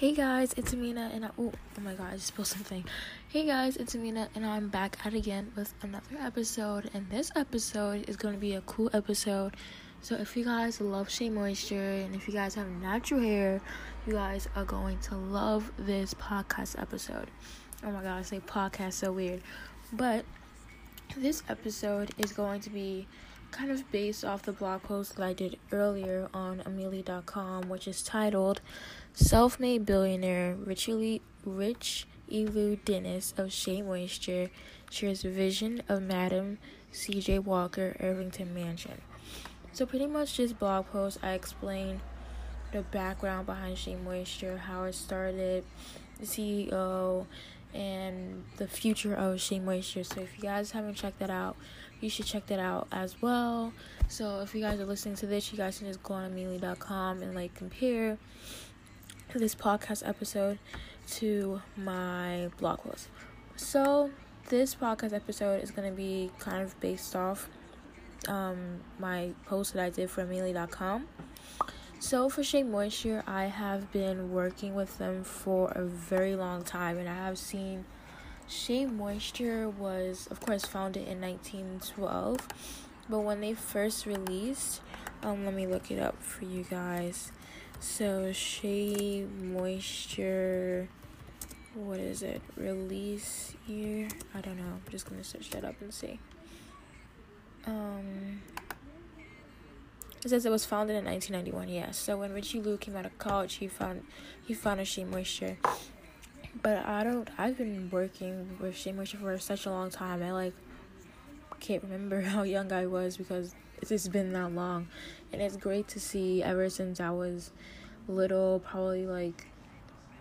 Hey guys, it's Amina, and I, oh, oh my god, I just spilled something. Hey guys, it's Amina, and I'm back at again with another episode. And this episode is going to be a cool episode. So if you guys love Shea Moisture and if you guys have natural hair, you guys are going to love this podcast episode. Oh my god, I say podcast so weird, but this episode is going to be kind of based off the blog post that I did earlier on AminaLee.com, which is titled Self Made Billionaire Richie Rich Elu Dennis of Shea Moisture shares vision of Madam CJ Walker Irvington Mansion. So, pretty much this blog post, I explained the background behind Shea Moisture, how it started, the CEO, and the future of Shea Moisture. So if you guys haven't checked that out, you should check that out as well. So if you guys are listening to this, you guys can just go on AminaLee.com and like compare this podcast episode to my blog post. So this podcast episode is gonna be kind of based off um, my post that I did for AminaLee.com. So for Shea Moisture, I have been working with them for a very long time, and I have seen Shea Moisture was, of course, founded in 1912. But when they first released, um, let me look it up for you guys. So Shea Moisture, what is it? Release year? I don't know. I'm just gonna search that up and see. Um. It says it was founded in 1991. Yes. So when Richelieu came out of college, he found he founded Shea Moisture. But I don't. I've been working with Shea Moisture for such a long time. I like can't remember how young I was because it's been that long, and it's great to see ever since I was little, probably like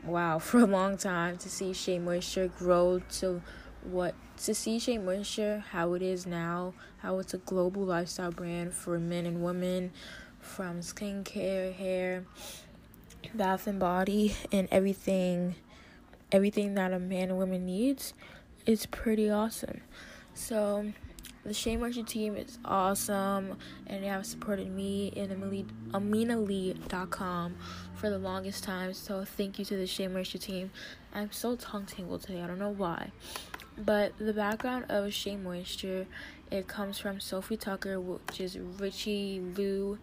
wow for a long time to see Shea Moisture grow to what to see Shea Moisture, how it is now, how it's a global lifestyle brand for men and women, from skincare, hair, bath and body, and everything, everything that a man and woman needs, it's pretty awesome. So, the Shea Moisture team is awesome, and they have supported me in AminaLee.com for the longest time. So, thank you to the Shea Moisture team. I'm so tongue tangled today. I don't know why. But the background of Shea Moisture, it comes from Sofi Tucker, which is Richie Lou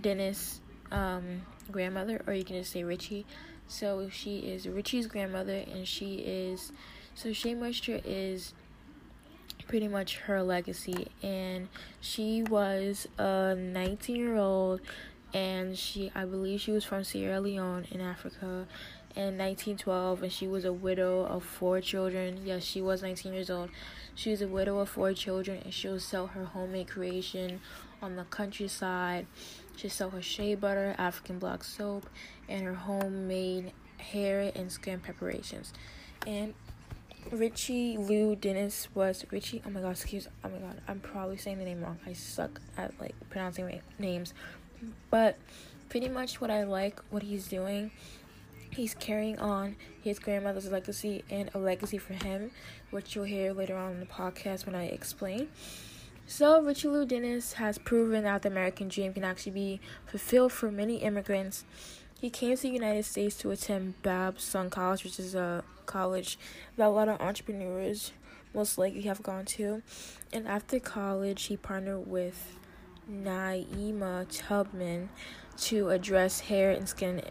Dennis' um, grandmother, or you can just say Richie. So she is Richie's grandmother, and she is so Shea Moisture is pretty much her legacy, and she was a 19 year old, and she I believe she was from Sierra Leone in Africa, in 1912 and she was a widow of four children. Yes, she was 19 years old. She was a widow of four children and she'll sell her homemade creation on the countryside. She sell her shea butter, African black soap, and her homemade hair and skin preparations. And Richelieu Dennis was Richie. Oh my god, excuse. Oh my god, I'm probably saying the name wrong. I suck at like pronouncing names, but pretty much what I like what he's doing He's carrying on his grandmother's legacy and a legacy for him, which you'll hear later on in the podcast when I explain. So, Richelieu Dennis has proven that the American dream can actually be fulfilled for many immigrants. He came to the United States to attend Babson College, which is a college that a lot of entrepreneurs most likely have gone to. And after college, he partnered with Nyema Tubman to address hair and skin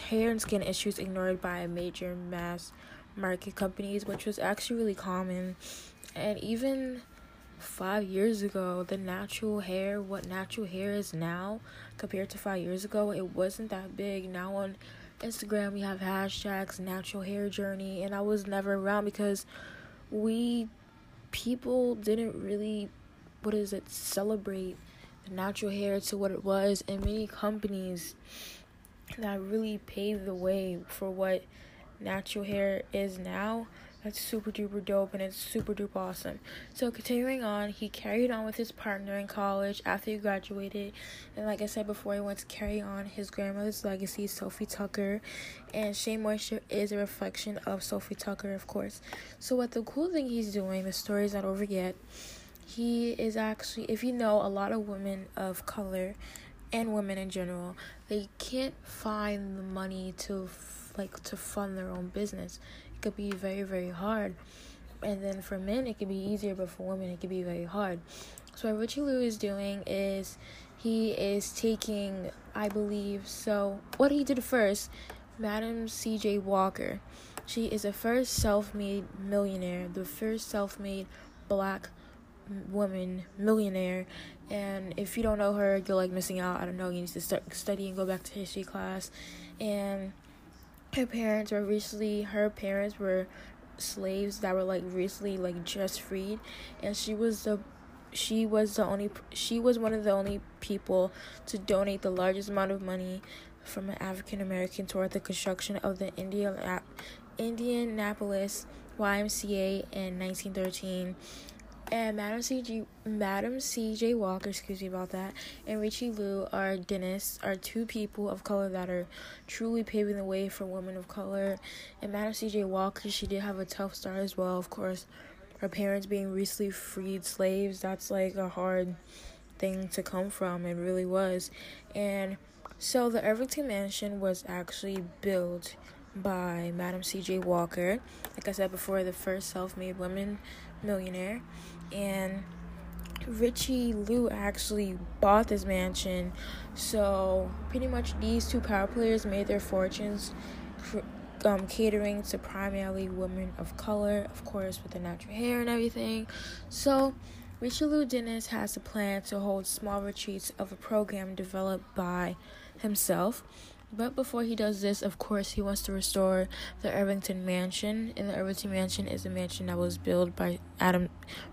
hair and skin issues ignored by major mass market companies, which was actually really common. And even five years ago, the natural hair, what natural hair is now compared to five years ago, it wasn't that big. Now on Instagram, we have hashtags natural hair journey, and I was never around because we people didn't really, what is it, celebrate the natural hair to what it was, and many companies that really paved the way for what natural hair is now. That's super duper dope and it's super duper awesome. So continuing on, he carried on with his partner in college after he graduated, and like I said before, he went to carry on his grandmother's legacy, Sofi Tucker, and Shea Moisture is a reflection of Sofi Tucker, of course. So what the cool thing he's doing, the story is not over yet. He is actually, if you know, a lot of women of color and women in general, they can't find the money to like to fund their own business. Could be very very hard. And then for men it could be easier, but for women it could be very hard. So what Richelieu is doing is he is taking, I believe, so what he did first, Madam C.J. Walker. She is the first self-made millionaire, the first self-made black woman millionaire and if you don't know her you're like missing out i don't know you need to start studying go back to history class and her parents were recently her parents were slaves that were like recently like just freed. And she was the she was the only she was one of the only people to donate the largest amount of money from an African American toward the construction of the Indian Indianapolis YMCA in 1913 and Madam C.G. Madam C.J. Walker, excuse me about that, and Richelieu are dentists, are two people of color that are truly paving the way for women of color. And Madam C.J. Walker, she did have a tough start as well, of course. Her parents being recently freed slaves, that's like a hard thing to come from. It really was. And so the Irvington Mansion was actually built by Madam C.J. Walker. Like I said before, the first self made woman millionaire and Richelieu actually bought this mansion. So pretty much these two power players made their fortunes um, catering to primarily women of color, of course, with the natural hair and everything. So Richelieu Dennis has a plan to hold small retreats of a program developed by himself but before he does this, of course, he wants to restore the Irvington Mansion. And the Irvington Mansion is a mansion that was built by Adam,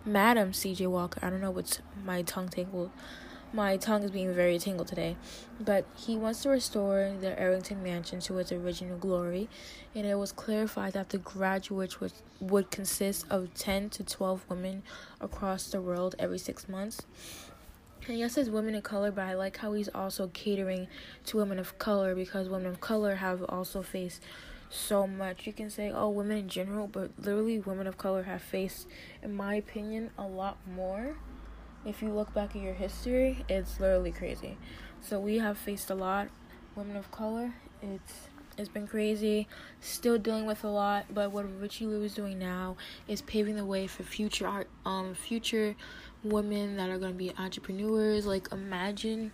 Madam C.J. Walker. I don't know what's my tongue tangled. My tongue is being very tangled today. But he wants to restore the Irvington Mansion to its original glory. And it was clarified that the graduates would, would consist of 10 to 12 women across the world every six months. And yes, it's women of color, but I like how he's also catering to women of color because women of color have also faced so much. You can say, oh, women in general, but literally, women of color have faced, in my opinion, a lot more. If you look back at your history, it's literally crazy. So we have faced a lot. Women of color, it's it's been crazy. Still dealing with a lot, but what Richelieu is doing now is paving the way for future art, um, future women that are going to be entrepreneurs. Like, imagine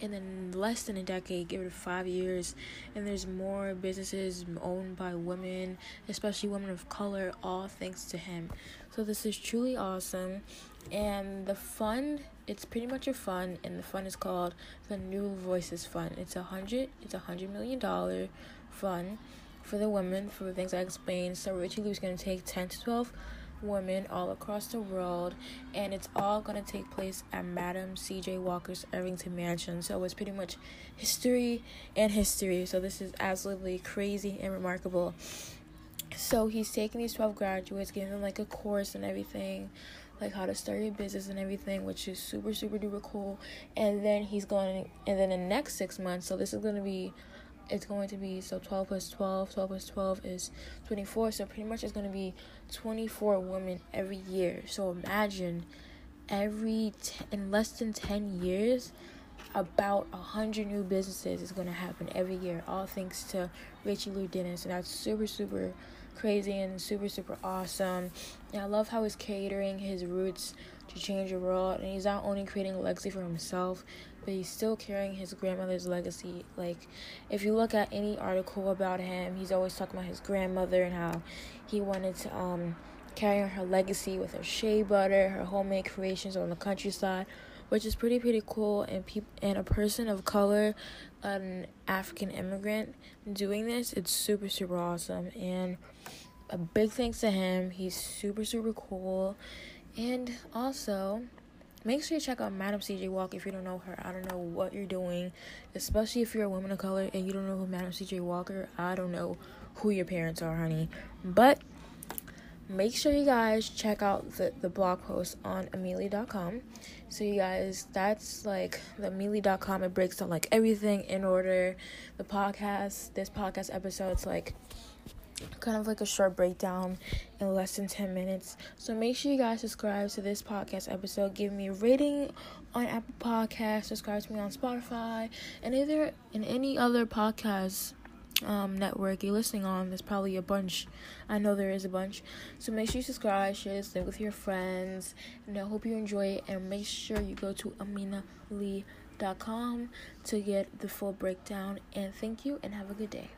in then less than a decade, give it five years, and there's more businesses owned by women, especially women of color, all thanks to him. So this is truly awesome. And the fund, it's pretty much a fund, and the fund is called the New Voices Fund. It's a hundred, it's a hundred million dollar fund for the women for the things I explained. So Richelieu's gonna take ten to twelve women all across the world, and it's all gonna take place at Madam C.J. Walker's Irvington Mansion. So it's pretty much history and history. So this is absolutely crazy and remarkable. So he's taking these 12 graduates, giving them like a course and everything, like how to start your business and everything, which is super, super duper cool. And then he's going, and then the next six months, so this is to be it's going to be so 12 plus 12 12 plus 12 is 24 so pretty much it's going to be 24 women every year. So imagine every t- in less than 10 years about a hundred new businesses is going to happen every year all thanks to richelieu dennis. And that's super super crazy and super super awesome. And i love how he's catering his roots to change the world and he's not only creating a legacy for himself but he's still carrying his grandmother's legacy. Like, if you look at any article about him, he's always talking about his grandmother and how he wanted to um, carry on her legacy with her shea butter, her homemade creations on the countryside, which is pretty pretty cool. And people and a person of color, an African immigrant, doing this, it's super super awesome. And a big thanks to him. He's super super cool. And also, make sure you check out Madam CJ Walker if you don't know her. I don't know what you're doing, especially if you're a woman of color and you don't know who Madam CJ Walker. I don't know who your parents are, honey. But make sure you guys check out the, the blog post on aminalee.com. So you guys, that's like the aminalee.com. It breaks down like everything in order. The podcast, this podcast episode, episode's like kind of like a short breakdown in less than 10 minutes. So make sure you guys subscribe to this podcast episode. Give me a rating on Apple Podcasts, subscribe to me on Spotify, and either in any other podcast um, network you're listening on. There's probably a bunch. I know there is a bunch. So make sure you subscribe, share this link with your friends, and I hope you enjoy it. And make sure you go to aminalee.com to get the full breakdown. And thank you, and have a good day.